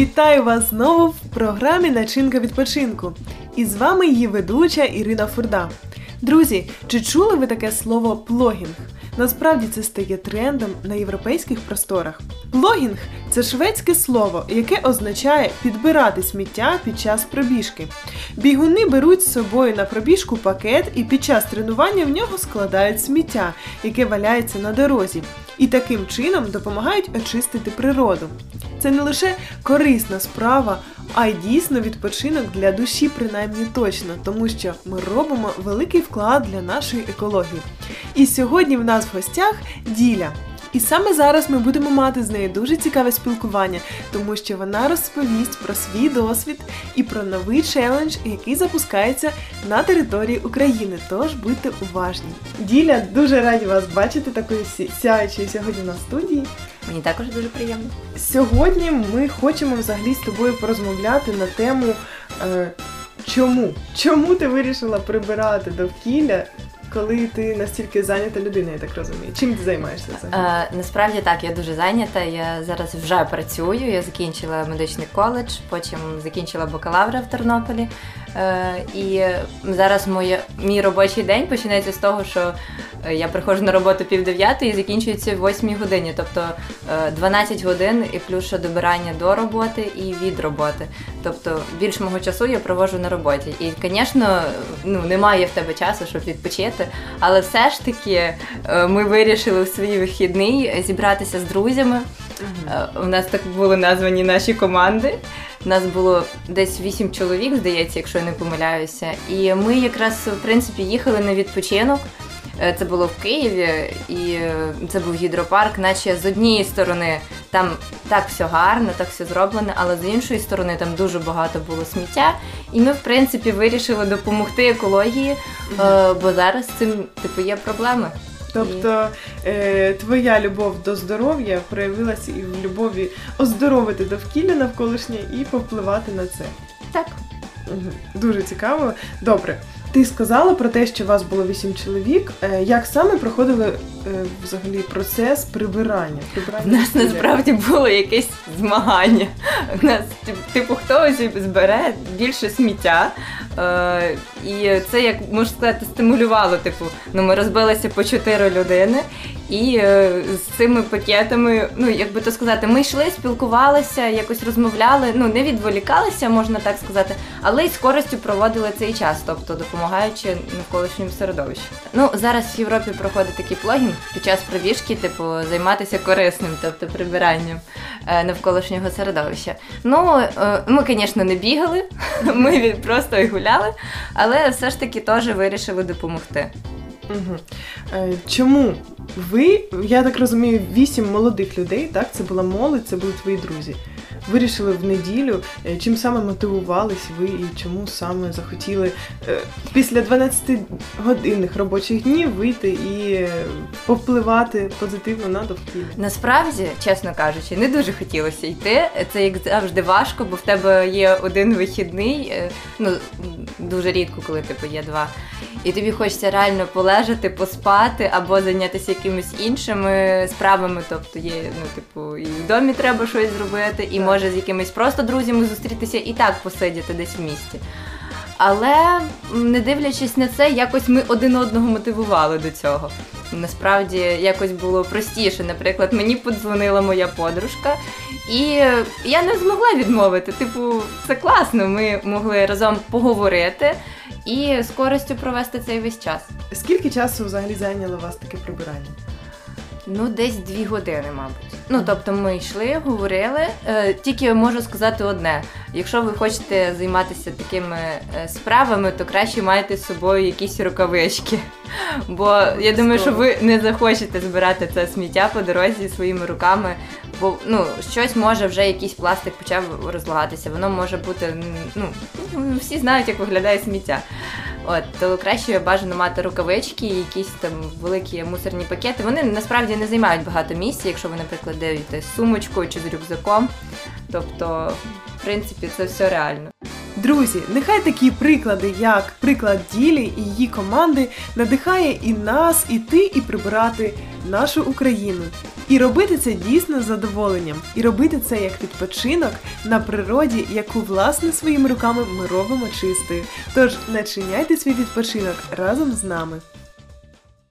Вітаю вас знову в програмі Начинка відпочинку. І з вами її ведуча Ірина Фурда. Друзі, чи чули ви таке слово плогінг? Насправді це стає трендом на європейських просторах. Плогінг це шведське слово, яке означає підбирати сміття під час пробіжки. Бігуни беруть з собою на пробіжку пакет і під час тренування в нього складають сміття, яке валяється на дорозі, і таким чином допомагають очистити природу. Це не лише корисна справа, а й дійсно відпочинок для душі, принаймні точно, тому що ми робимо великий вклад для нашої екології. І сьогодні в нас в гостях Діля. І саме зараз ми будемо мати з нею дуже цікаве спілкування, тому що вона розповість про свій досвід і про новий челендж, який запускається на території України. Тож будьте уважні. Діля, дуже раді вас бачити такою сяючою сьогодні на студії. Мені також дуже приємно. Сьогодні ми хочемо взагалі з тобою порозмовляти на тему е, чому? Чому ти вирішила прибирати довкілля, коли ти настільки зайнята людина, я так розумію? Чим ти займаєшся взагалі? Е, насправді так, я дуже зайнята. Я зараз вже працюю. Я закінчила медичний коледж, потім закінчила бакалавра в Тернополі. Е, і зараз моє, мій робочий день починається з того, що е, я приходжу на роботу пів дев'ятої і закінчується в восьмій годині, тобто е, 12 годин і плюс ще добирання до роботи і від роботи. Тобто більш мого часу я проводжу на роботі. І, звісно, ну немає в тебе часу, щоб відпочити. Але все ж таки е, ми вирішили в свій вихідний зібратися з друзями. Е, У нас так були названі наші команди. Нас було десь вісім чоловік, здається, якщо я не помиляюся. І ми якраз в принципі їхали на відпочинок. Е, Це було в Києві, і е, це був гідропарк, наче з однієї сторони там так все гарно, так все зроблено, але з іншої сторони там дуже багато було сміття. І ми, в принципі, вирішили допомогти екології, е, бо зараз з цим типу є проблеми. Тобто е, твоя любов до здоров'я проявилася і в любові оздоровити довкілля навколишнє і повпливати на це. Так. Дуже цікаво. Добре. Ти сказала про те, що у вас було вісім чоловік. Е, Як саме проходили е, взагалі процес прибирання? У прибирання нас довкілля? насправді було якесь змагання. У нас тип- типу хтось збере більше сміття. Е, і це, як можна сказати, стимулювало. Типу, ну ми розбилися по чотири людини, і е, з цими пакетами, ну як би то сказати, ми йшли, спілкувалися, якось розмовляли. Ну не відволікалися, можна так сказати, але й з користю проводили цей час, тобто допомагаючи навколишньому середовищу. Ну зараз в Європі проходить такий плогінг під час пробіжки, типу, займатися корисним, тобто прибиранням е, навколишнього середовища. Ну е, ми, звісно, не бігали, ми просто гуляли, але все ж таки теж вирішили допомогти. Мгм. Е, Чому ви, я так розумію, вісім молодих людей, так? Це була молодь, це були твої друзі. Вирішили в неділю, е, чим саме мотивувались ви і чому саме захотіли е, після 12-годинних робочих днів вийти і е, повпливати позитивно на довкілля? Насправді, чесно кажучи, не дуже хотілося йти. Це як завжди важко, бо в тебе є один вихідний, ну дуже рідко, коли типу є два. І тобі хочеться реально полежати, поспати або зайнятися якимись іншими справами. Тобто є, ну, типу, і в домі треба щось зробити, і Так. Може з якимись просто друзями зустрітися і так посидіти десь в місті. Але не дивлячись на це, якось ми один одного мотивували до цього. Насправді якось було простіше. Наприклад, мені подзвонила моя подружка, і я не змогла відмовити. Типу, це класно. Ми могли разом поговорити і з користю провести цей весь час. Скільки часу взагалі зайняло вас таке прибирання? Ну, десь дві години, мабуть. Ну, тобто ми йшли, говорили. Е, тільки можу сказати одне: якщо ви хочете займатися такими е, справами, то краще майте з собою якісь рукавички. Бо я думаю, що ви не захочете збирати це сміття по дорозі своїми руками. Бо ну, щось може вже якийсь пластик почав розлагатися. Воно може бути, ну, ну, всі знають, як виглядає сміття. От, то краще бажано мати рукавички, якісь там великі мусорні пакети. Вони насправді не займають багато місця, якщо ви, наприклад, дивитесь з чи з рюкзаком. Тобто, в принципі, це все реально. Друзі, нехай такі приклади, як приклад Ділі і її команди, надихає і нас іти і прибирати нашу Україну. І робити це дійсно з задоволенням, і робити це як відпочинок на природі, яку власне своїми руками ми робимо чистою. Тож начиняйте свій відпочинок разом з нами.